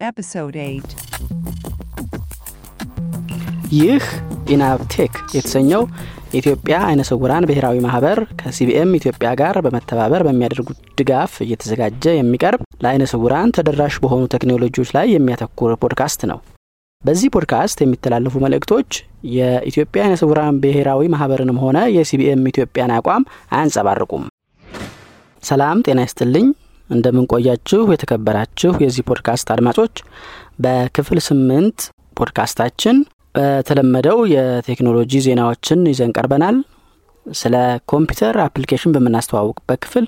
Episode 8 ይህ ኢናብቴክ የተሰኘው የኢትዮጵያ አይነ ስውራን ብሔራዊ ማህበር ከሲቢኤም ኢትዮጵያ ጋር በመተባበር በሚያደርጉት ድጋፍ እየተዘጋጀ የሚቀርብ ለአይነ ስውራን ተደራሽ በሆኑ ቴክኖሎጂዎች ላይ የሚያተኩር ፖድካስት ነው። በዚህ ፖድካስት የሚተላለፉ መልእክቶች የኢትዮጵያ አይነ ስውራን ብሔራዊ ማህበርንም ሆነ የሲቢኤም ኢትዮጵያን አቋም አያንጸባርቁም። ሰላም ጤና ይስጥልኝ። እንደምን ቆያችሁ የተከበራችሁ የዚህ ፖድካስት አድማጮች፣ በክፍል ስምንት ፖድካስታችን በተለመደው የቴክኖሎጂ ዜናዎችን ይዘን ቀርበናል። ስለ ኮምፒውተር application በምናስተዋውቅበት ክፍል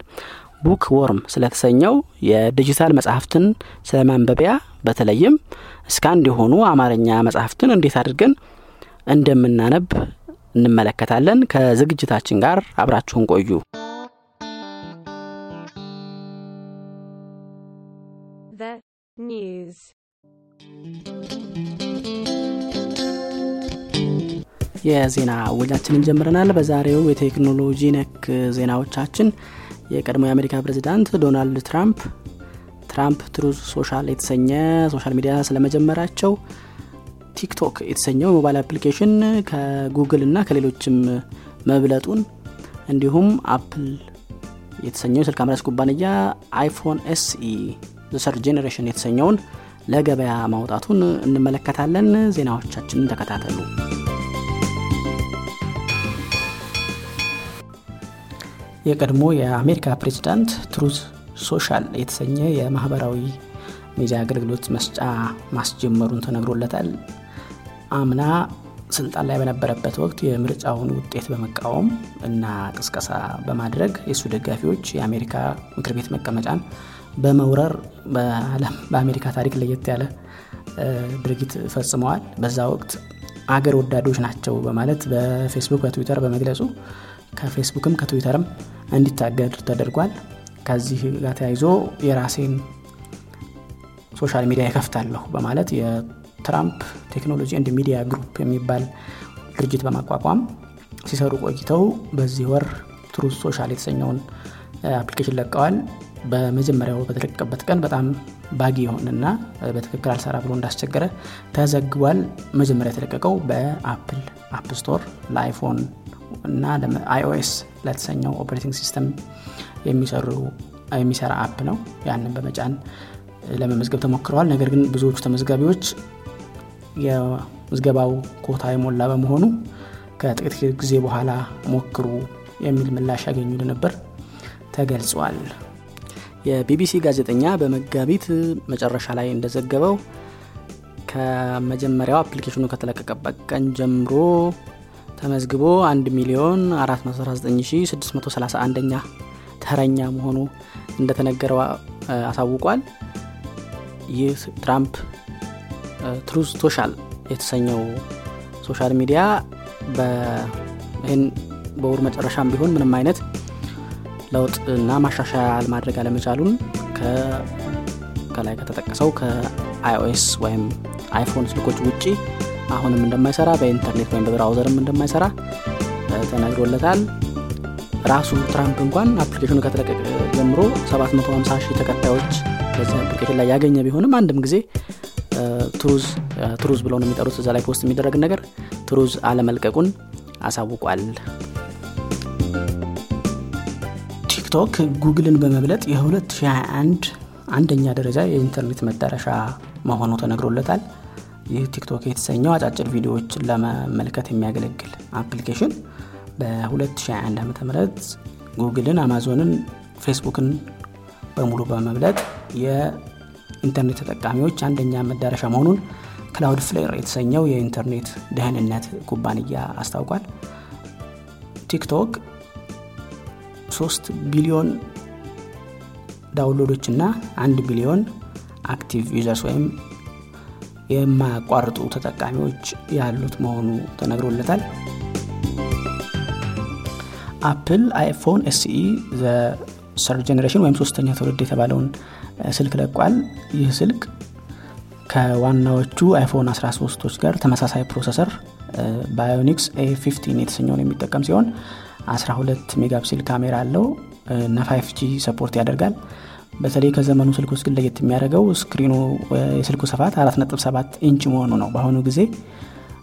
Bookworm ስለተሰኘው የዲጂታል መጽሐፍትን ስለ ማንበቢያ በተለይም scan የሆኑ አማርኛ መጽሐፍትን እንዴት አድርገን እንደምናነብ እንመለከታለን። ከዝግጅታችን ጋር አብራችሁን ቆዩ። news. የዜና ወጃችንን ጀምረናል። በዛሬው የቴክኖሎጂ ነክ ዜናዎቻችን የቀድሞ የአሜሪካ ፕሬዚዳንት ዶናልድ ትራምፕ ትራምፕ Truth Social የተሰኘ social media ስለመጀመራቸው፣ ቲክቶክ የተሰኘው mobile application ከጉግል እና ከሌሎችም መብለጡን እንዲሁም አፕል የተሰኘው የስልክ አምራች ኩባንያ iPhone SE third generation የተሰኘውን ለገበያ ማውጣቱን እንመለከታለን። ዜናዎቻችንን ተከታተሉ። የቀድሞ የአሜሪካ ፕሬዚዳንት Truth Social የተሰኘ የማህበራዊ ሚዲያ አገልግሎት መስጫ ማስጀመሩን ተነግሮለታል። አምና ስልጣን ላይ በነበረበት ወቅት የምርጫውን ውጤት በመቃወም እና ቅስቀሳ በማድረግ የእሱ ደጋፊዎች የአሜሪካ ምክር ቤት መቀመጫን በመውረር በአሜሪካ ታሪክ ለየት ያለ ድርጊት ፈጽመዋል። በዛ ወቅት አገር ወዳዶች ናቸው በማለት በፌስቡክ በትዊተር በመግለጹ ከፌስቡክም ከትዊተርም እንዲታገድ ተደርጓል። ከዚህ ጋር ተያይዞ የራሴን social media ይከፍታለሁ በማለት የትራምፕ Technology and Media Group የሚባል ድርጅት በማቋቋም ሲሰሩ ቆይተው በዚህ ወር Truth Social የተሰኘውን application ለቀዋል። በመጀመሪያው በተለቀቀበት ቀን በጣም buggy የሆነና በትክክል አልሰራ ብሎ እንዳስቸገረ ተዘግቧል። መጀመሪያ የተለቀቀው በ Apple App Store ለ iPhone እና iOS ለተሰኘው operating system የሚሰራ app ነው። ያንን በመጫን ለመመዝገብ ተሞክረዋል። ነገር ግን ብዙዎቹ ተመዝጋቢዎች የምዝገባው ኮታ የሞላ በመሆኑ ከጥቂት ጊዜ በኋላ ሞክሩ የሚል ምላሽ ያገኙ እንደነበር ተገልጿል። የቢቢሲ ጋዜጠኛ በመጋቢት መጨረሻ ላይ እንደዘገበው ከመጀመሪያው application ኡ ከተለቀቀበት ቀን ጀምሮ ተመዝግቦ 1 ሚሊዮን 419631ኛ ተረኛ መሆኑ እንደተነገረው አሳውቋል። ይህ ትራምፕ Truth Social የተሰኘው social media ይህን በወሩ መጨረሻም ቢሆን ምንም አይነት ለውጥ እና ማሻሻያ ማድረግ አለመቻሉን ከላይ ከተጠቀሰው ከ iOS ወይም iPhone ስልኮች ውጪ አሁንም እንደማይሰራ በኢንተርኔት ወይም በ browser ም እንደማይሰራ ተነግሮለታል። ራሱ ትራምፕ እንኳን application ኡ ከተለቀቀ ጀምሮ 750 ሺህ ተከታዮች በዚህ application ላይ ያገኘ ቢሆንም አንድም ጊዜ truth truth ብለው ነው የሚጠሩት እዛ ላይ post የሚደረግ ነገር truth አለመልቀቁን አሳውቋል። TikTok Google ን በመብለጥ የ2021 አንደኛ ደረጃ የኢንተርኔት መዳረሻ መሆኑ ተነግሮለታል። ይህ TikTok የተሰኘው አጫጭር ቪዲዮዎችን ለመመልከት የሚያገለግል application በ2021 ዓ ም Google ን፣ Amazon ን፣ ፌስቡክን በሙሉ በመብለጥ የኢንተርኔት ተጠቃሚዎች አንደኛ መዳረሻ መሆኑን Cloudflare የተሰኘው የኢንተርኔት ደህንነት ኩባንያ አስታውቋል። TikTok 3 ቢሊዮን download ኦች እና 1 ቢሊዮን active users ወይም የማያቋርጡ ተጠቃሚዎች ያሉት መሆኑ ተነግሮለታል። Apple iPhone SE third generation ወይም ሶስተኛ ትውልድ የተባለውን ስልክ ለቋል። ይህ ስልክ ከዋናዎቹ iPhone 13ቶች ጋር ተመሳሳይ processor Bionics A 15 የተሰኘውን የሚጠቀም ሲሆን 12 megapixel ካሜራ አለው እና 5 G support ያደርጋል። በተለይ ከዘመኑ ስልኮች ግን ለየት የሚያደርገው screen ኡ የስልኩ ስፋት 4.7 ኢንች መሆኑ ነው። በአሁኑ ጊዜ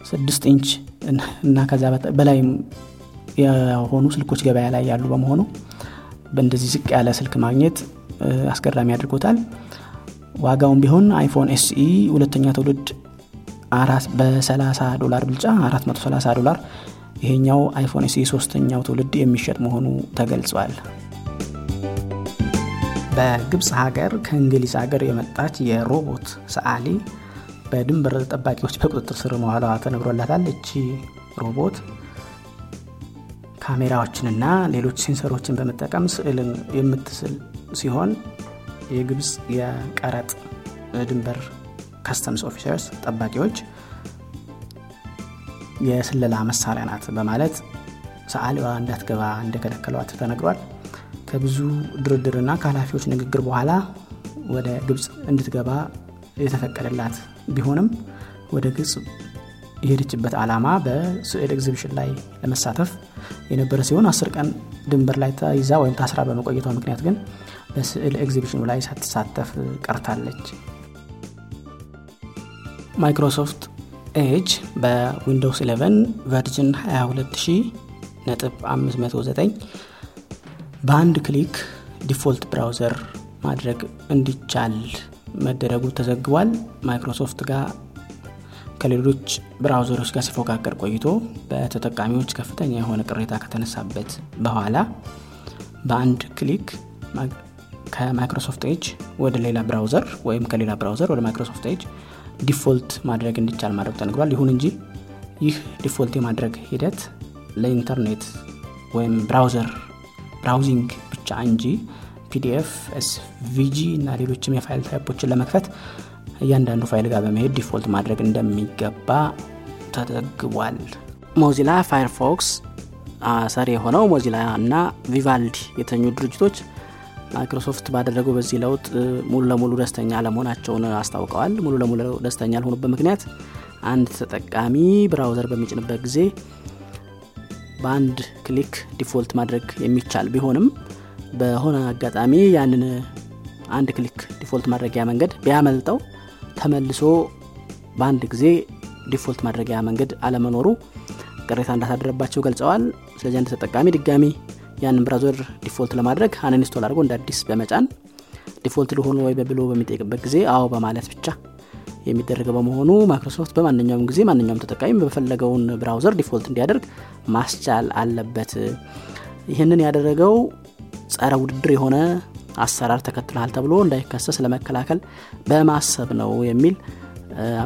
6 ኢንች እና ከዛ በላይም የሆኑ ስልኮች ገበያ ላይ ያሉ በመሆኑ በእንደዚህ ዝቅ ያለ ስልክ ማግኘት አስገራሚ አድርጎታል። ዋጋውም ቢሆን iPhone SE ሁለተኛ ትውልድ በ30 ዶላር ብልጫ 430 ዶላር፣ ይሄኛው iPhone SE ሶስተኛው ትውልድ የሚሸጥ መሆኑ ተገልጿል። በግብፅ ሀገር ከእንግሊዝ ሀገር የመጣች የሮቦት ሰዓሊ በድንበር ጠባቂዎች በቁጥጥር ስር መዋሏ ተነግሮላታል። እቺ ሮቦት ካሜራዎችንና ሌሎች sensor ኦችን በመጠቀም ስዕልን የምትስል ሲሆን የግብፅ የቀረጥ ድንበር customs officers ጠባቂዎች የስለላ መሳሪያ ናት በማለት ሰዓሊዋ እንዳትገባ እንደከለከሏት ተነግሯል። ከብዙ ድርድርና ከኃላፊዎች ንግግር በኋላ ወደ ግብፅ እንድትገባ የተፈቀደላት ቢሆንም ወደ ግብፅ የሄደችበት ዓላማ በስዕል ኤግዚቢሽን ላይ ለመሳተፍ የነበረ ሲሆን አስር ቀን ድንበር ላይ ተይዛ ወይም ታስራ በመቆየቷ ምክንያት ግን በስዕል ኤግዚቢሽኑ ላይ ሳትሳተፍ ቀርታለች። Microsoft Edge በ Windows 11 version 22000.509 በአንድ click default browser ማድረግ እንዲቻል መደረጉ ተዘግቧል። ማይክሮሶፍት ጋር ከሌሎች browser ኦች ጋር ሲፎካከር ቆይቶ በተጠቃሚዎች ከፍተኛ የሆነ ቅሬታ ከተነሳበት በኋላ በአንድ click ከ Microsoft Edge ወደ ሌላ browser ወይም ከሌላ browser ወደ Microsoft Edge default ማድረግ እንዲቻል ማድረግ ተነግሯል። ይሁን እንጂ ይህ default የማድረግ ሂደት ለኢንተርኔት ወይም browser browsing ብቻ እንጂ PDF፣ SVG እና ሌሎችም የ file type ኦችን ለመክፈት እያንዳንዱ ፋይል ጋር በመሄድ default ማድረግ እንደሚገባ ተዘግቧል። ሞዚላ ፋይርፎክስ ሰሪ የሆነው ሞዚላ እና ቪቫልዲ የተሰኙ ድርጅቶች ማይክሮሶፍት ባደረገው በዚህ ለውጥ ሙሉ ለሙሉ ደስተኛ አለመሆናቸውን አስታውቀዋል። ሙሉ ለሙሉ ደስተኛ ያልሆኑበት ምክንያት አንድ ተጠቃሚ browser በሚጭንበት ጊዜ በአንድ click default ማድረግ የሚቻል ቢሆንም በሆነ አጋጣሚ ያንን አንድ click default ማድረጊያ መንገድ ቢያመልጠው ተመልሶ በአንድ ጊዜ default ማድረጊያ መንገድ አለመኖሩ ቅሬታ እንዳሳደረባቸው ገልጸዋል። ስለዚህ አንድ ተጠቃሚ ድጋሚ ያንን browser default ለማድረግ uninstall አድርጎ እንደ አዲስ በመጫን default ልሁን ወይ ብሎ በሚጠይቅበት ጊዜ አዎ በማለት ብቻ የሚደረግ በመሆኑ ማይክሮሶፍት በማንኛውም ጊዜ ማንኛውም ተጠቃሚ በፈለገውን browser default እንዲያደርግ ማስቻል አለበት። ይህንን ያደረገው ጸረ ውድድር የሆነ አሰራር ተከትለሃል ተብሎ እንዳይከሰስ ለመከላከል በማሰብ ነው የሚል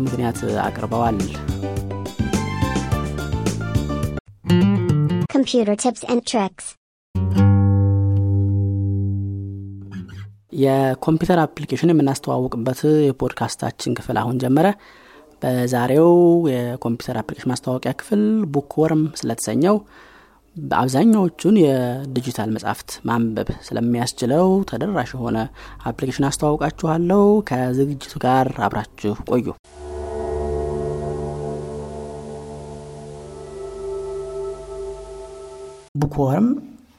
ምክንያት አቅርበዋል። Computer tips and tricks. የኮምፒውተር application የምናስተዋውቅበት የፖድካስታችን ክፍል አሁን ጀመረ። በዛሬው የኮምፒውተር application ማስተዋወቂያ ክፍል ቡክወርም ስለተሰኘው አብዛኛዎቹን የዲጂታል መጽሐፍት ማንበብ ስለሚያስችለው ተደራሽ የሆነ application አስተዋውቃችኋለሁ። ከዝግጅቱ ጋር አብራችሁ ቆዩ። ቡክወርም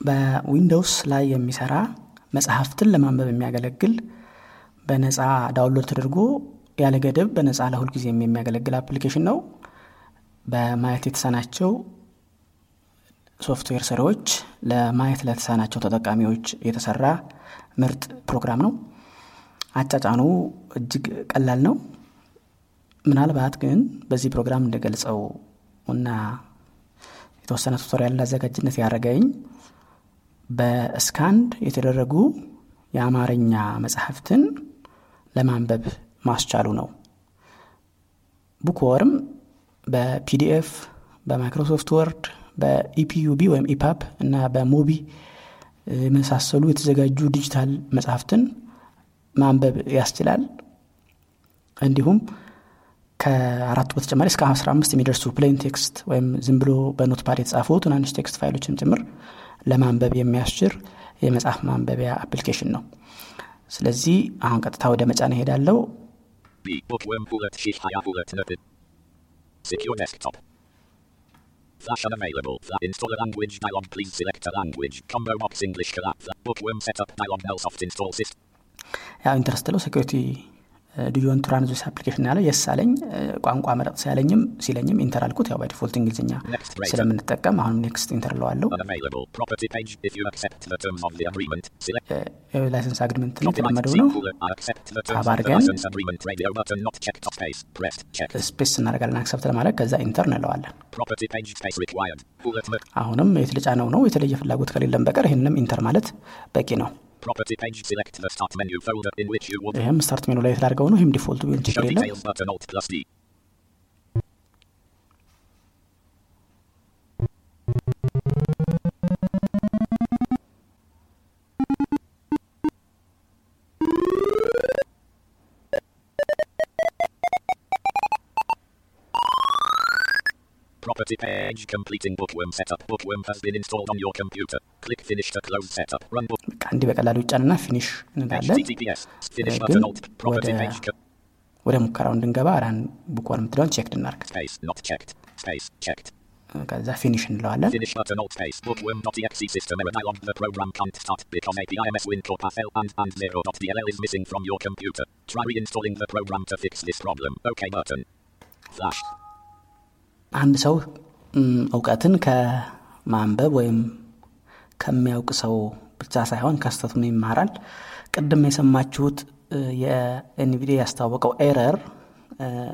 በዊንዶውስ ላይ የሚሰራ መጽሐፍትን ለማንበብ የሚያገለግል በነፃ download ተደርጎ ያለ ገደብ በነፃ ለሁልጊዜም የሚያገለግል application ነው። በማየት የተሳናቸው ሶፍትዌር ሰሪዎች ለማየት ለተሳናቸው ተጠቃሚዎች የተሰራ ምርጥ ፕሮግራም ነው። አጫጫኑ እጅግ ቀላል ነው። ምናልባት ግን በዚህ ፕሮግራም እንድገልጸው እና የተወሰነ tutorial እንዳዘጋጅለት ያደረገኝ በ scanned የተደረጉ የአማርኛ መጽሐፍትን ለማንበብ ማስቻሉ ነው። ቡክወርም በ PDF በማይክሮሶፍት Word በ EPUB ወይም epub እና በ MOBI የመሳሰሉ የተዘጋጁ ዲጂታል መጽሐፍትን ማንበብ ያስችላል። እንዲሁም ከአራቱ በተጨማሪ እስከ 15 የሚደርሱ plain text ወይም ዝም ብሎ በ Notepad የተጻፉ ትናንሽ text ፋይሎችን ጭምር ለማንበብ የሚያስችር የመጽሐፍ ማንበቢያ አፕሊኬሽን ነው። ስለዚህ አሁን ቀጥታ ወደ መጫን desktop. Flash unavailable. That install a language dialog. Please select a language. Combo box English collapse. Bookworm setup dialog. Microsoft install system. ያው ኢንተረስት ለው ሴኩሪቲ ዲዮን ቱራን ዚስ አፕሊኬሽን ያለው የስ አለኝ ቋንቋ መረጥ ሲያለኝም ሲለኝም ኢንተር አልኩት ያው በዲፎልት እንግሊዝኛ. ስለምንጠቀም አሁንም next enter select license agreement Document የተለመደው ነው. Checked. space እናደርጋለን accept ለማድረግ ከዛ enter እንለዋለን አሁንም የተጫነው ነው የተለየ ፍላጎት ከሌለም በቀር ይህንንም enter ማለት በቂ ነው Property page. Select the start menu folder in which you would ይህም ስታርት ሜኑ ላይ የተላርገው ነው ይህም ዲፎልቱ ቢሆን show ችግር የለም details button alt plus D. Property page completing bookworm setup. Bookworm has been installed on your computer. Click finish to close setup. Run book. በቃ እንዲህ በቀላሉ ይጫንና ፊኒሽ እንላለን HTTPS. Finish Uh, button ግን alt. Property ወደ- page. co- ወደ ሙከራው እንድንገባ ራን ቡክወር የምትለውን ቼክ እናርግ Space not checked. Space checked. ከዛ ፊኒሽ እንለዋለን Finish button alt space bookworm.exe system error dialog. The program can't start because APIMS WinCore path L and and 0.dll is missing from your computer. Try reinstalling the program to fix this problem. OK button. Flash. አንድ ሰው እውቀትን ከማንበብ ወይም ከሚያውቅ ሰው ብቻ ሳይሆን ከስህተቱም ይማራል። ቅድም የሰማችሁት የ NVDA ያስታወቀው error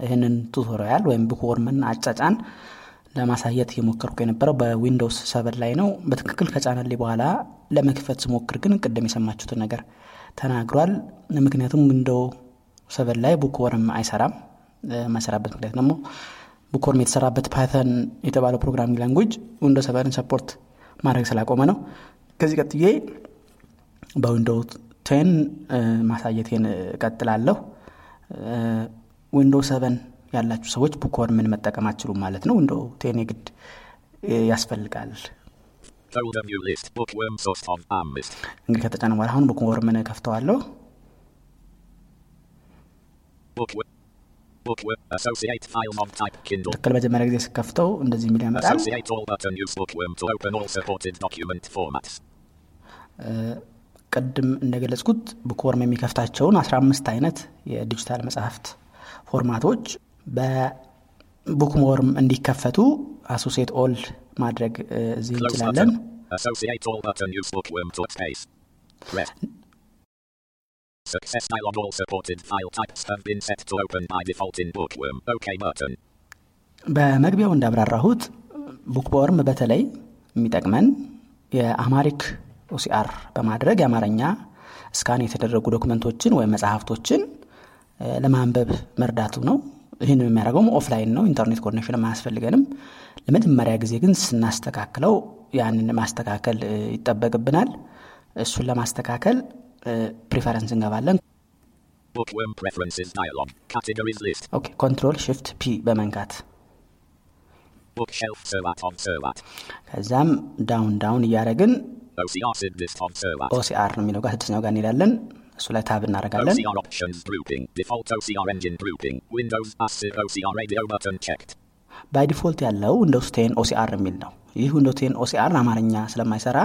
ይህንን tutorial ወይም ቡክወርምን አጫጫን ለማሳየት እየሞከርኩ የነበረው በዊንዶውስ seven ላይ ነው። በትክክል ከጫነልኝ በኋላ ለመክፈት ስሞክር ግን ቅድም የሰማችሁትን ነገር ተናግሯል። ምክንያቱም Windows seven ላይ ቡክወርም አይሰራም። እ፣ የማይሰራበት ምክንያት ደግሞ ቡክወርም የተሰራበት Python የተባለው programming language Windows seven ን support ማድረግ ስላቆመ ነው። ከዚህ ቀጥዬ በ Windows ten ማሳየቴን እቀጥላለሁ። Windows seven ያላችሁ ሰዎች ቡክወርምን መጠቀም አትችሉም ማለት ነው። Windows ten የግድ ያስፈልጋል. እንግዲህ ከተጫነ በኋላ አሁን ቡክወርምን ከፍተዋለሁ ትክክል መጀመሪያ ጊዜ ስከፍተው እንደዚህ የሚል ያመጣል። Associate all button use bookworm to open all supported document formats. ቅድም እንደገለጽኩት ቡክወርም የሚከፍታቸውን 15 አይነት የዲጂታል መጽሐፍት format ኦች በቡክወርም እንዲከፈቱ associate all ማድረግ እዚህ እንችላለን button. Associate all button use bookworm to space. Press. Success dialog all supported. File types have been set to open by default in bookworm. OK button. በመግቢያው እንዳብራራሁት Bookworm በተለይ የሚጠቅመን የ Amharic OCR በማድረግ የአማርኛ scan የተደረጉ document ኦችን ወይም መጽሐፍቶችን ለማንበብ መርዳቱ ነው። ይህን የሚያደርገውም offline ነው። ኢንተርኔት connection አያስፈልገንም። ለመጀመሪያ ጊዜ ግን ስናስተካክለው ያንን ማስተካከል ይጠበቅብናል። እሱን ለማስተካከል preference እንገባለን Bookworm preferences dialog. Categories list. OK Control Shift P በመንካት. ከዛም down down እያደረግን OCR SID list of Servat. OCR የሚለው ጋር ስድስተኛው ጋር እንሄዳለን እሱ ላይ ታብ እናደርጋለን OCR options grouping. Default OCR engine grouping. Windows ASCII OCR radio button checked. ባይ ዲፎልት ያለው ዊንዶውስ ቴን ኦሲአር የሚል ነው ይህ ዊንዶው ቴን ኦሲአር አማርኛ ስለማይሰራ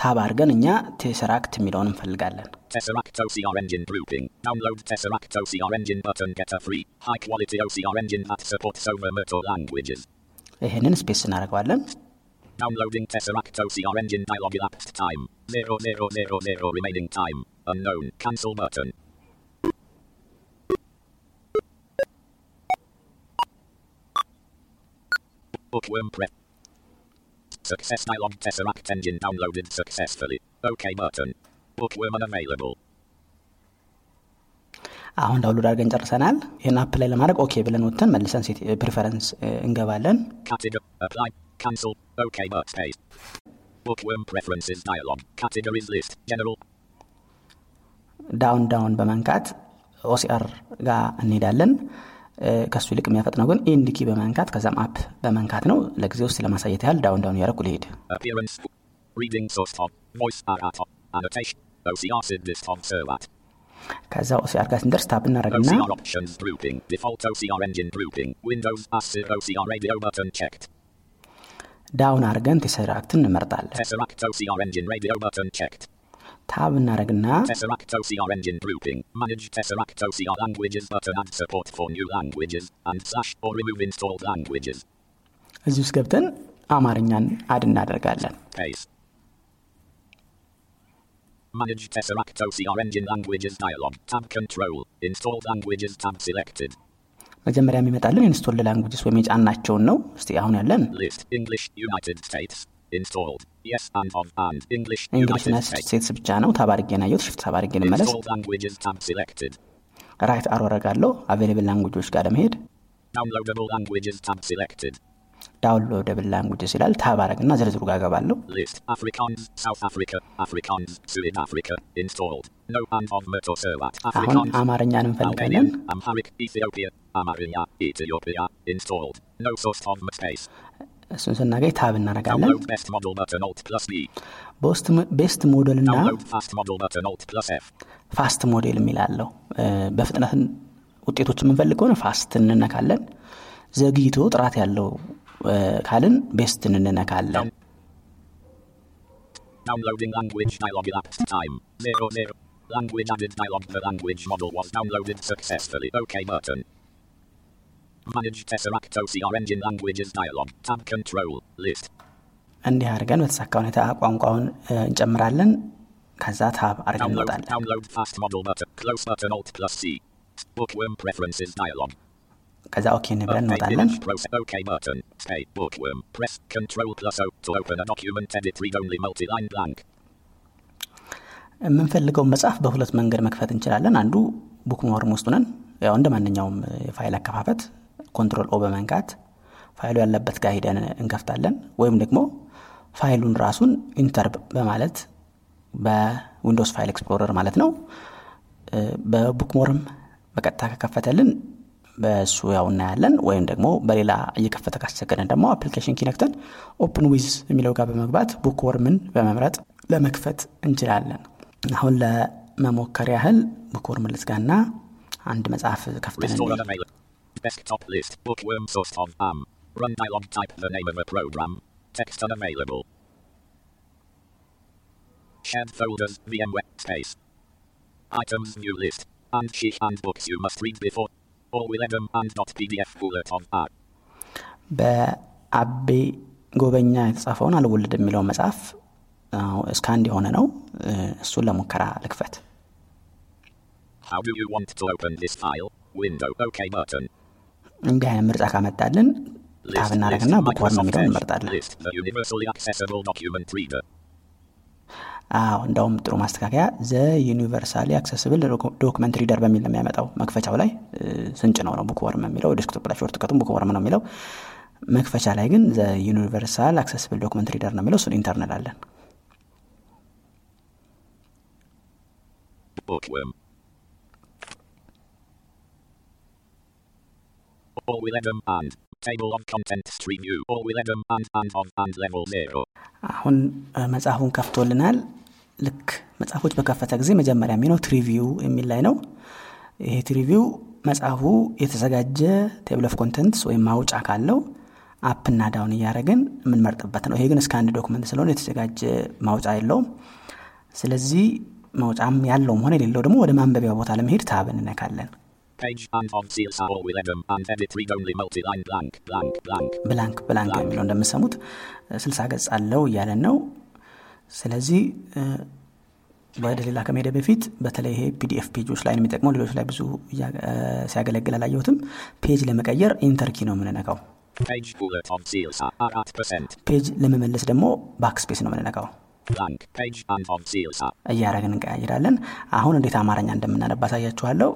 ታብ አድርገን እኛ ቴሰራክት የሚለውን እንፈልጋለን Tesseract OCR engine grouping. Download Tesseract OCR engine button. Get a free, high quality OCR engine that supports over Myrtle languages. ይህንን ስፔስ እናደርገዋለን Downloading Tesseract OCR engine dialog elapsed time. 0000 remaining time. Unknown. Cancel button. Bookworm prep. Success dialog Tesseract engine downloaded successfully. OK button. Bookworm unavailable. አሁን ዳውንሎድ አድርገን ጨርሰናል ይህን አፕ ላይ ለማድረግ ኦኬ ብለን ወጥተን መልሰን ፕሪፈረንስ እንገባለን. down down በመንካት OCR ጋር እንሄዳለን ከሱ ይልቅ የሚያፈጥነው ግን End key በመንካት ከዛም up በመንካት ነው ለጊዜ ውስጥ ለማሳየት ያህል down down እያደረኩ ልሄድ. ከዛ OCR ጋር ስንደርስ Tab እናደረግና. down አድርገን Tesseract ን እንመርጣለን ታብ እናደረግና Tesseract OCR engine grouping. Manage Tesseract OCR languages button add support for new languages and slash or remove installed languages. እዚህ ውስጥ ገብተን አማርኛን አድ እናደርጋለን Paste. Manage Tesseract OCR engine languages dialog. Tab control. Installed languages tab selected. መጀመሪያ የሚመጣልን ኢንስቶል ላንጉጅስ ወይም የጫናቸውን ነው እስቲ አሁን ያለን List English United States. Installed. Yes and of and English English ና United States. States ብቻ ነው Tab አርጌ ናየት Shift Tab አርጌ ልመለስ Installed languages tab selected. right arrow አረጋለሁ available language ኦች ጋር ለመሄድ. downloadable languages ይላል Tab አረግና ዝርዝሩ ጋር ገባለሁ አሁን አማርኛን እንፈልጋለን እሱን ስናገኝ ታብ plus B. ቤስት ሞዴል ና. ፋስት ሞዴል የሚላለው በፍጥነት ውጤቶች የምንፈልግ ከሆነ ፋስት እንነካለን ዘግይቶ ጥራት ያለው ካልን ቤስት እንነካለን Downloading language dialog elapsed time. Zero zero. Language added dialog. The language model was downloaded successfully. OK button. Manage Tesseract OCR engine languages dialog. Tab control. List. እንዲህ አድርገን በተሳካ ሁኔታ ቋንቋውን እንጨምራለን ከዛ Tab አድርገን. እንወጣለን Download fast model button. Close button Alt plus C. Bookworm preferences dialog. ከዛ OK ብለን Update እንወጣለን. የምንፈልገውን መጽሐፍ በሁለት መንገድ መክፈት እንችላለን አንዱ Bookworm ውስጥ ነን ያው እንደ ማንኛውም የፋይል አከፋፈት Control O በመንካት ፋይሉ ያለበት ጋር ሂደን እንከፍታለን ወይም ደግሞ ፋይሉን ራሱን Enter በማለት በ Windows File Explorer ማለት ነው በ Bookworm በቀጥታ ከከፈተልን በእሱ ያው እናያለን ወይም ደግሞ በሌላ እየከፈተ ካስቸገረን ደግሞ application key ነክተን Open with የሚለው ጋር በመግባት Bookworm ን በመምረጥ ለመክፈት እንችላለን አሁን ለመሞከር ያህል ቡክወርም ልዝጋና አንድ መጽሐፍ ከፍተን. Desktop list. Bookworm source of AM. Run dialog. Type the name of a program. Text unavailable. Shared folders. VMware. Space. Items view list. And sheet and books you must read before. All will them and dot PDF bullet of R. በአቤ ጎበኛ የተጻፈውን አልወልድ የሚለው መጽሐፍ አዎ፣ እስከ አንድ የሆነ ነው እ፣ እሱን ለሙከራ ልክፈት How do you want to open this file? Window. OK button. እንዲህ አይነት ምርጫ ካመጣልን Tab. እናደረግና. Bookworm Microsoft የሚለውን. እንመርጣለን. አዎ እንደውም ጥሩ ማስተካከያ the universally accessible document reader በሚል ነው የሚያመጣው መክፈቻው ላይ ስንጭነው ነው Bookworm የሚለው desktop ላይ shortcut ኡም Bookworm ነው የሚለው መክፈቻ ላይ ግን the universal accessible document reader ነው የሚለው እሱን Enter እንላለን Bookworm. All will them and. Table of contents tree view. All will them and and of and level zero. አሁን እ፣ መጽሐፉን ከፍቶልናል ልክ መጽሐፎች በከፈተ ጊዜ መጀመሪያ የሚለው tree view የሚል ላይ ነው ይሄ tree view መጽሐፉ የተዘጋጀ table of contents ወይም ማውጫ ካለው up እና down እያደረግን የምንመርጥበት ነው ይሄ ግን scanned document ስለሆነ የተዘጋጀ ማውጫ የለውም ስለዚህ ማውጫም ያለውም ሆነ የሌለው ደግሞ ወደ ማንበቢያ ቦታ ለመሄድ Tab እንነካለን Page and of will them and edit read only multi line blank blank. Blank. blank blank የሚለው እንደምትሰሙት ስልሳ ገጽ አለው እያለን ነው። ስለዚህ ወደ ሌላ ከመሄዴ በፊት በተለይ ይሄ PDF page ኦች ላይ የሚጠቅመው። ሌሎች ላይ ብዙ ሲያገለግል አላየሁትም። page ለመቀየር Enter key ነው የምንነካው። page ለመመለስ ደግሞ Backspace ነው የምንነካው። Blank. Are. እያደረግን እንቀያይራለን አሁን እንዴት አማርኛ እንደምናነባ አሳያችኋለሁ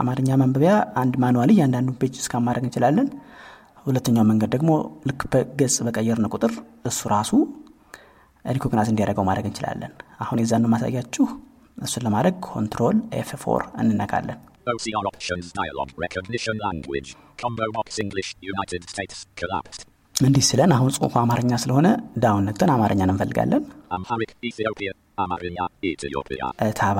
አማርኛ ማንበቢያ አንድ manually እያንዳንዱ page scan ማድረግ እንችላለን ሁለተኛው መንገድ ደግሞ ልክ በገጽ በቀየርን ቁጥር እሱ ራሱ recognize እንዲያደርገው ማድረግ እንችላለን አሁን የዛን ማሳያችሁ እሱን ለማድረግ Control F four እንነካለን OCR options dialog. Recognition language. Combo box English United States collapsed. እንዲህ ሲለን አሁን ጽሁፉ አማርኛ ስለሆነ down ነክተን አማርኛን እንፈልጋለን Tab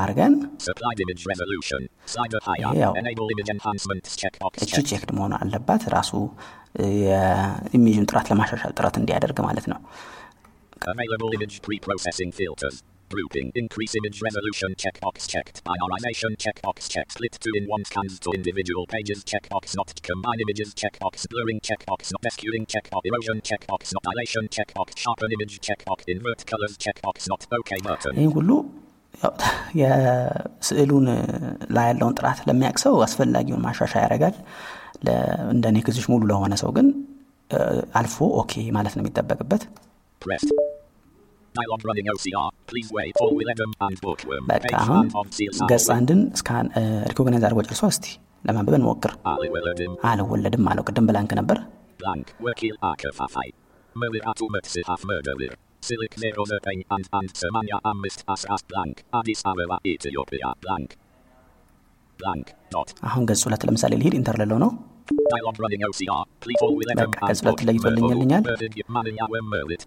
እቺ. checked መሆን አለባት ራሱ እ፣ የኢሜጁን ጥራት ለማሻሻል ጥረት እንዲያደርግ ማለት ነው Grouping. Increase image resolution checkbox checked. Prioritization checkbox checked. Split to in one scans to individual pages checkbox not. Combine images checkbox. Blurring checkbox not. Skewing checkbox. Erosion checkbox not. Dilation checkbox. Sharpen image checkbox. Invert colors checkbox not. OK button. ይህ ሁሉ የስዕሉን ላይ ያለውን ጥራት ለሚያውቅ ሰው አስፈላጊውን ማሻሻያ ያደርጋል እንደ እኔ ሙሉ ለሆነ ሰው ግን አልፎ ኦኬ ማለት ነው የሚጠበቅበት በቃ አሁን ገጽ አንድን ሪኮግናይዝ አድርጎ ጨርሶ እስቲ ለማንበብ እንሞክር. አልወለድም አለው ቅድም ብላንክ ነበር Nerozerpeng and and Semania Amist As As Blank. Addis Ababa Ethiopia. Blank. Blank. Dot. አሁን ገጽ ሁለት ለምሳሌ ሊሄድ ኢንተር ልለው ነው በቃ ገጽ ሁለት Merlit.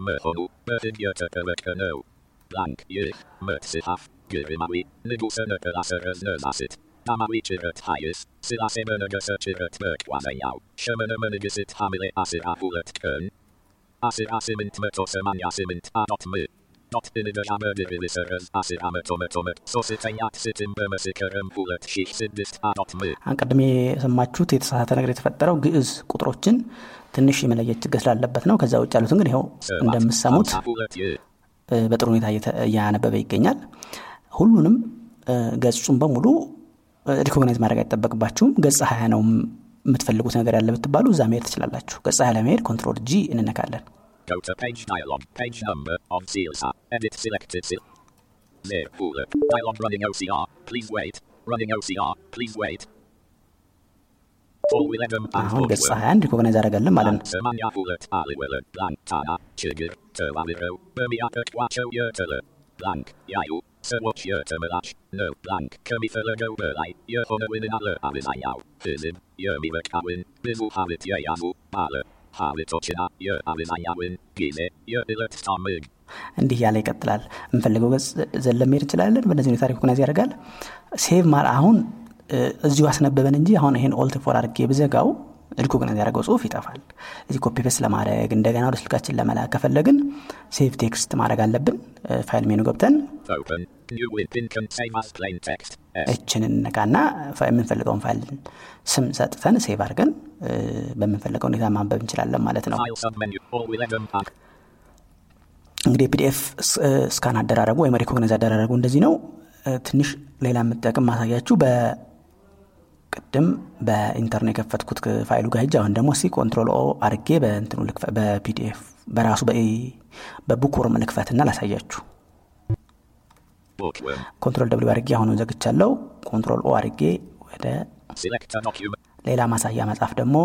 Merhonu, Merthyniata Cyrekynw. Blank, Ych, Mertsithaf, Gyrimawi, Nigwsyn y Gylasar Ysnersasit. Amawi Chirat Hayes, Silas Emernagas y Chirat Merkwaseiaw, Sherman Emernagas it Hamile Asir Ahulet Cyrn. Asir Asimint Mertos Emaniasimint Adot Myr. Not Biniga Amerdivilisers Asir Amatomatoma. Sositayat Sitim Bermasikaram Hulat Shich Sidist Adot Mir. አሁን ቅድም የሰማችሁት የተሳሳተ ነገር የተፈጠረው ግዕዝ ቁጥሮችን ትንሽ የመለየት ችግር ስላለበት ነው ከዛ ውጭ ያሉትን ግን ይኸው እንደምሰሙት በጥሩ ሁኔታ እያነበበ ይገኛል ሁሉንም ገጹን በሙሉ ሪኮግናይዝ ማድረግ አይጠበቅባችሁም ገጽ ሀያ ነው ም- የምትፈልጉት ነገር ያለ ብትባሉ እዛ መሄድ ትችላላችሁ ገጽ ለመሄድ ኮንትሮል ጂ እንነካለን Go to page dialog. Page number of Seals. Edit selected seal. There. Hula. Dialog running OCR. Please wait. Running OCR. Please wait. Full with Edom and አሁን ገጽ Bookworm. 21 ሪኮግናይዝ አደረገልን ማለት ነው Semanya Hulet Aliwillet. Blank. Tana. Chigir. Terwaliro. Bermiaka Quacho Yertele. Blank. Yayu. Serwatch Yertemelach. No. Blank. Kermifelergo Berlai. Yerhona Winin Alle Alizayau. Bizib. Yermilek Awin. Tamig. እንዲህ ያለ ይቀጥላል። የምንፈልገው ገጽ ዘለ እንችላለን። በእነዚህ ሁኔታ recognize ያደርጋል። save ማር አሁን እዚሁ አስነበበን እንጂ አሁን ይሄን Alt four አድርጌ ብዘጋው recognize ያደረገው ጽሁፍ ይጠፋል። እዚህ copy paste ለማድረግ እንደገና ወደ ስልካችን ለመላክ ከፈለግን save text ማድረግ አለብን። file menu ገብተን. እችን እንነካና የምንፈልገውን ፋይል ስም ሰጥተን save አድርገን በምንፈልገው ሁኔታ ማንበብ እንችላለን ማለት ነው። እንግዲህ PDF scan አደራረጉ ወይም recognize አደራረጉ እንደዚህ ነው። ትንሽ ሌላ የምጠቅም ማሳያችሁ በቅድም በኢንተርኔት የከፈትኩት ፋይሉ ጋር ሂጅ አሁን ደግሞ እስኪ Control O አድርጌ በእንትኑ በ PDF በራሱ በ Bookworm ልክፈትና ላሳያችሁ. ኮንትሮል ደብሊው አድርጌ አሁን ዘግቻለሁ ኮንትሮል ኦ አድርጌ ወደ. ሌላ ማሳያ መጽሐፍ ደግሞ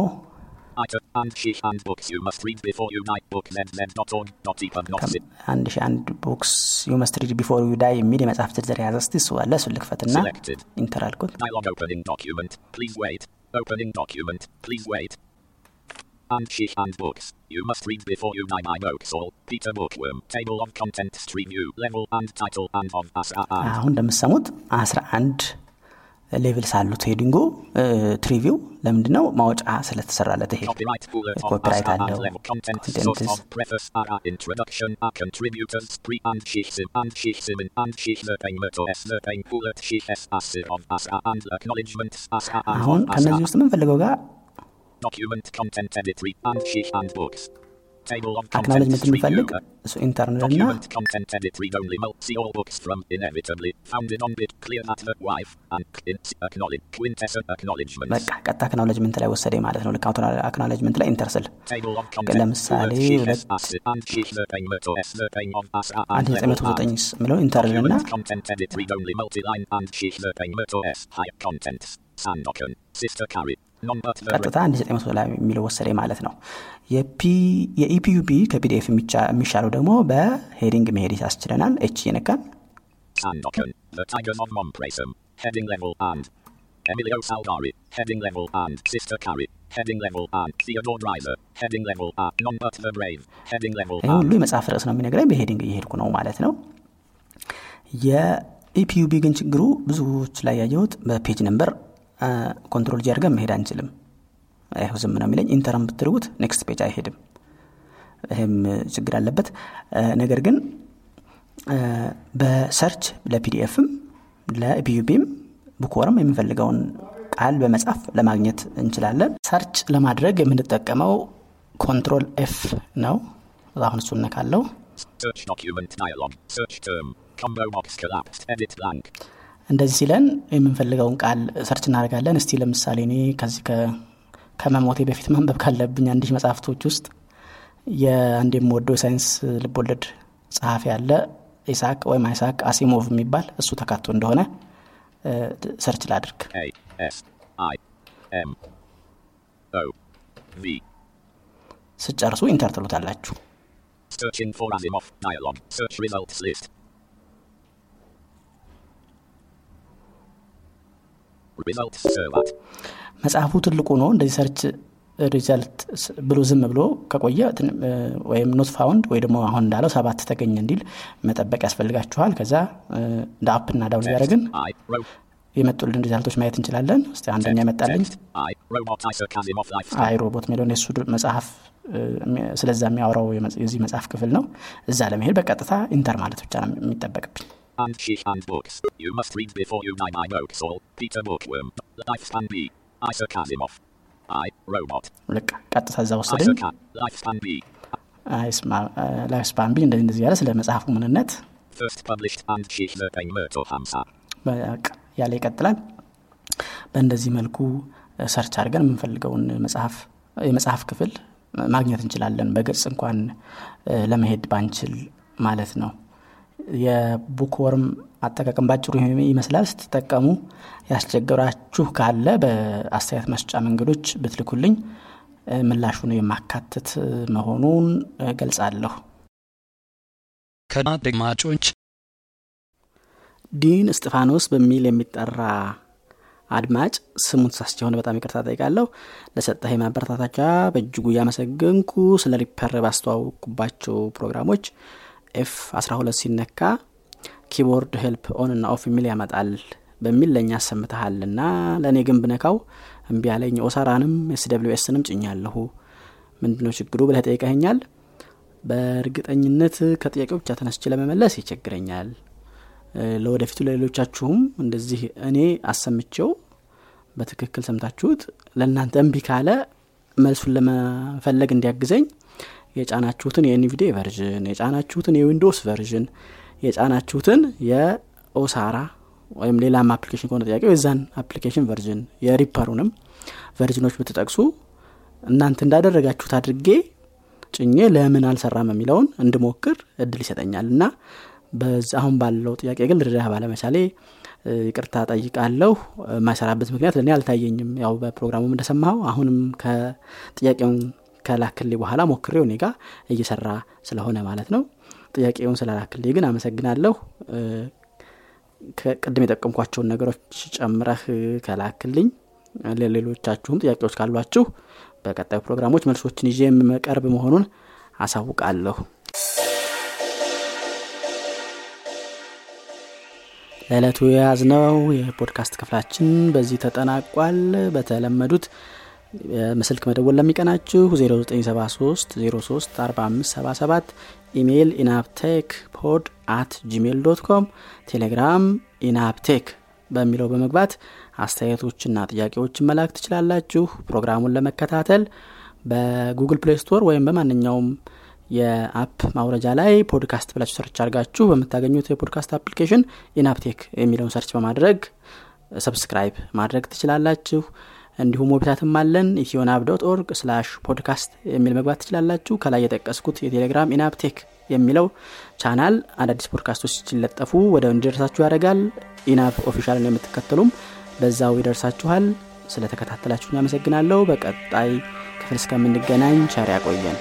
Item and sheet and books you must read before you night book zz.org dot epub not zip. አንድ ሺ አንድ ቦክስ ዩ መስት ሪድ ቢፎር ዩ ዳይ የሚል የመጽሐፍ ዝርዝር የያዘ እስቲ እሱ አለ እሱን ልክፈትና Selected. ኢንተር አልኩት Dialog opening document. Please wait. Opening document. Please wait. And sheet and books. You must read before you buy my books all. Peter Bookworm. Table of contents stream view. Level and title and of Asra and. አሁን እንደምሰሙት 11 ሌቭልስ አሉት ሄዲንጎ ትሪቪው ለምንድ ነው ማውጫ ስለተሰራለት ይሄ ኮፒራይት አለው አሁን ከእነዚህ. ውስጥ የምንፈልገው ጋር Document content edit read and sheet and books. Table of content አክናሎጅመንት stream የምንፈልግ viewer. እሱ ኢንተርንል እና Document content edit read only mul see all books from inevitably founded on bit clear that the wife and quint acknowledge quintessence acknowledgements. በቃ ቀጥ አክናሎጅመንት ላይ ወሰደ ማለት ነው ልክ አክናሎጅመንት ላይ ኢንተር ስል Table of content. ለምሳሌ bullet sheet ሁለት S asir and sheet lerpeng merto s lerpeng of Asra አንድ and ዘጠኝ መቶ level ዘጠኝ and. ምለው ኢንተርንል እና Document content edit and Carrie. ቀጥታ አንድ ዘጠኝ መቶ ላይ የሚለው ወሰደ ማለት ነው የ EPUB ከ PDF የሚሻለው ደግሞ በ heading መሄድ ያስችለናል H እየነካን. Heading level and. Emilio Salgari. Heading level and. Sister Carrie. Heading level and. Theodore Dreiser. Heading level and. None but the brave. Heading level ይህ ሁሉ and. የመጽሐፍ ርዕስ ነው የሚነግረኝ በ heading እየሄድኩ ነው ማለት ነው የ EPUB ግን ችግሩ ብዙዎች ላይ ያየሁት በ page number Control G አድርገን መሄድ አንችልም ይኸው ዝም ነው የሚለኝ enter ም ብትርጉት next page አይሄድም ይህም ችግር አለበት ነገር ግን በሰርች ለፒዲኤፍም ለቢዩቢም ቡክወርም የምንፈልገውን ቃል በመጻፍ ለማግኘት እንችላለን search ለማድረግ የምንጠቀመው Control F ነው አሁን እሱ ነካለው Search document dialog. Search term. Combo box collapsed. Edit blank. እንደዚህ ሲለን የምንፈልገውን ቃል search እናደርጋለን እስቲ ለምሳሌ እኔ ከዚህ ከመሞቴ በፊት ማንበብ ካለብኝ አንድ መጽሐፍቶች ውስጥ የአንድ የምወደው የሳይንስ ልቦለድ ጸሐፊ ያለ ኢሳቅ ወይም አይሳቅ አሲሞቭ የሚባል እሱ ተካቶ እንደሆነ search ላድርግ. ስጨርሱ enter ትሉታላችሁ. Results servat. መጽሐፉ ትልቁ ነው እንደዚህ search result ስ- ብሎ ዝም ብሎ ከቆየ ወይም not found ወይ ደግሞ አሁን እንዳለው ሰባት ተገኘ እንዲል መጠበቅ ያስፈልጋችኋል ከዛ እንደ up እና down arrow. የመጡልን result ኦች ማየት እንችላለን እስቲ አንደኛ መጣልኝ Text. I robot Isaac Asimov life. አይ ሮቦት የሱ ድ- መጽሐፍ ስለዛ የሚያወራው የዚህ መጽሐፍ ክፍል ነው እዛ ለመሄድ በቀጥታ enter ማለት ብቻ ነው የሚጠበቅብኝ And she and books. You must read before you buy my books. All. Peter Bookworm. Lifespan B. Isaac Asimov. I robot. ልቅ ቀጥታ እዛ ወሰደኝ Isaac. A- Lifespan B. Lifespan B እንደዚህ እንደዚህ ያለ ስለ መጽሐፉ ምንነት ያለ ይቀጥላል በእንደዚህ መልኩ ሰርች አድርገን የምንፈልገውን መጽሐፍ የመጽሐፍ ክፍል ማግኘት እንችላለን በገጽ እንኳን ለመሄድ ባንችል ማለት ነው የቡክወርም አጠቃቀም ባጭሩ ይመስላል። ስትጠቀሙ ያስቸገራችሁ ካለ በአስተያየት መስጫ መንገዶች ብትልኩልኝ ምላሹን የማካትት መሆኑን ገልጻለሁ ከአድማጮች ዲን እስጢፋኖስ በሚል የሚጠራ አድማጭ ስሙን ተሳስቼ የሆነ በጣም ይቅርታ ጠይቃለሁ ለሰጠህ ማበረታታቻ በእጅጉ እያመሰገንኩ ስለ Reaper ባስተዋወቅኩባቸው ፕሮግራሞች F 12 ሲነካ keyboard help on እና off የሚል ያመጣል በሚል ለእኛ አሰምተሃል ና ለእኔ ግን ብነካው እምቢ ያለኝ OSARA ንም SWS ንም ጭኛለሁ። ምንድነው ችግሩ ብለህ ጠይቀኸኛል? በእርግጠኝነት ከጥያቄው ብቻ ተነስቼ ለመመለስ ይቸግረኛል። ለወደፊቱ ለሌሎቻችሁም እንደዚህ እኔ አሰምቼው በትክክል ሰምታችሁት ለእናንተ እምቢ ካለ መልሱን ለመፈለግ እንዲያግዘኝ የጫናችሁትን የ NVDA version የጫናችሁትን የ Windows version የጫናችሁትን የ OSARA ወይም ሌላም application ከሆነ ጥያቄው የዛን application version የ Reaper ኡንም ቨርዥኖች ብትጠቅሱ እናንተ እንዳደረጋችሁት አድርጌ ጭኜ ለምን አልሰራም የሚለውን እንድሞክር እድል ይሰጠኛል። እና አሁን ባለው ጥያቄ ግን ልረዳህ ባለመቻሌ ይቅርታ ጠይቃለሁ የማይሰራበት ምክንያት ለእኔ አልታየኝም። ያው በፕሮግራሙም እንደሰማኸው አሁንም ከጥያቄውን ከላክልኝ በኋላ ሞክሬው እኔ ጋር እየሰራ ስለሆነ ማለት ነው። ጥያቄውን ስላላክልኝ ግን አመሰግናለሁ። እ፣ ከቅድም የጠቀምኳቸውን ነገሮች ጨምረህ ከላክልኝ። ለሌሎቻችሁም ጥያቄዎች ካሏችሁ በቀጣዩ ፕሮግራሞች መልሶችን ይዤ የምቀርብ መሆኑን አሳውቃለሁ። ለዕለቱ የያዝነው የፖድካስት ክፍላችን በዚህ ተጠናቋል። በተለመዱት በስልክ መደወል ለሚቀናችሁ 0973 03 4577 ኢሜይል ኢናብቴክ ፖድ at ጂሜል dot com ቴሌግራም ኢናብቴክ በሚለው በመግባት አስተያየቶችና ጥያቄዎችን መላክ ትችላላችሁ። ፕሮግራሙን ለመከታተል በጉግል ፕሌይ ስቶር ወይም በማንኛውም የ app ማውረጃ ላይ ፖድካስት ብላችሁ search አድርጋችሁ በምታገኙት የፖድካስት application ኢናብቴክ የሚለውን search በማድረግ subscribe ማድረግ ትችላላችሁ እንዲሁም ዌብሳይትም አለን። ኢትዮናብ dot org slash podcast የሚል መግባት ትችላላችሁ። ከላይ የጠቀስኩት የቴሌግራም ኢናብቴክ የሚለው ቻናል አዳዲስ ፖድካስቶች ሲለጠፉ ወደ እንዲደርሳችሁ ያደርጋል። ኢናብ official ን የምትከተሉም። በዛው ይደርሳችኋል። ስለተከታተላችሁን ያመሰግናለሁ በቀጣይ ክፍል እስከምንገናኝ ቸር ያቆየን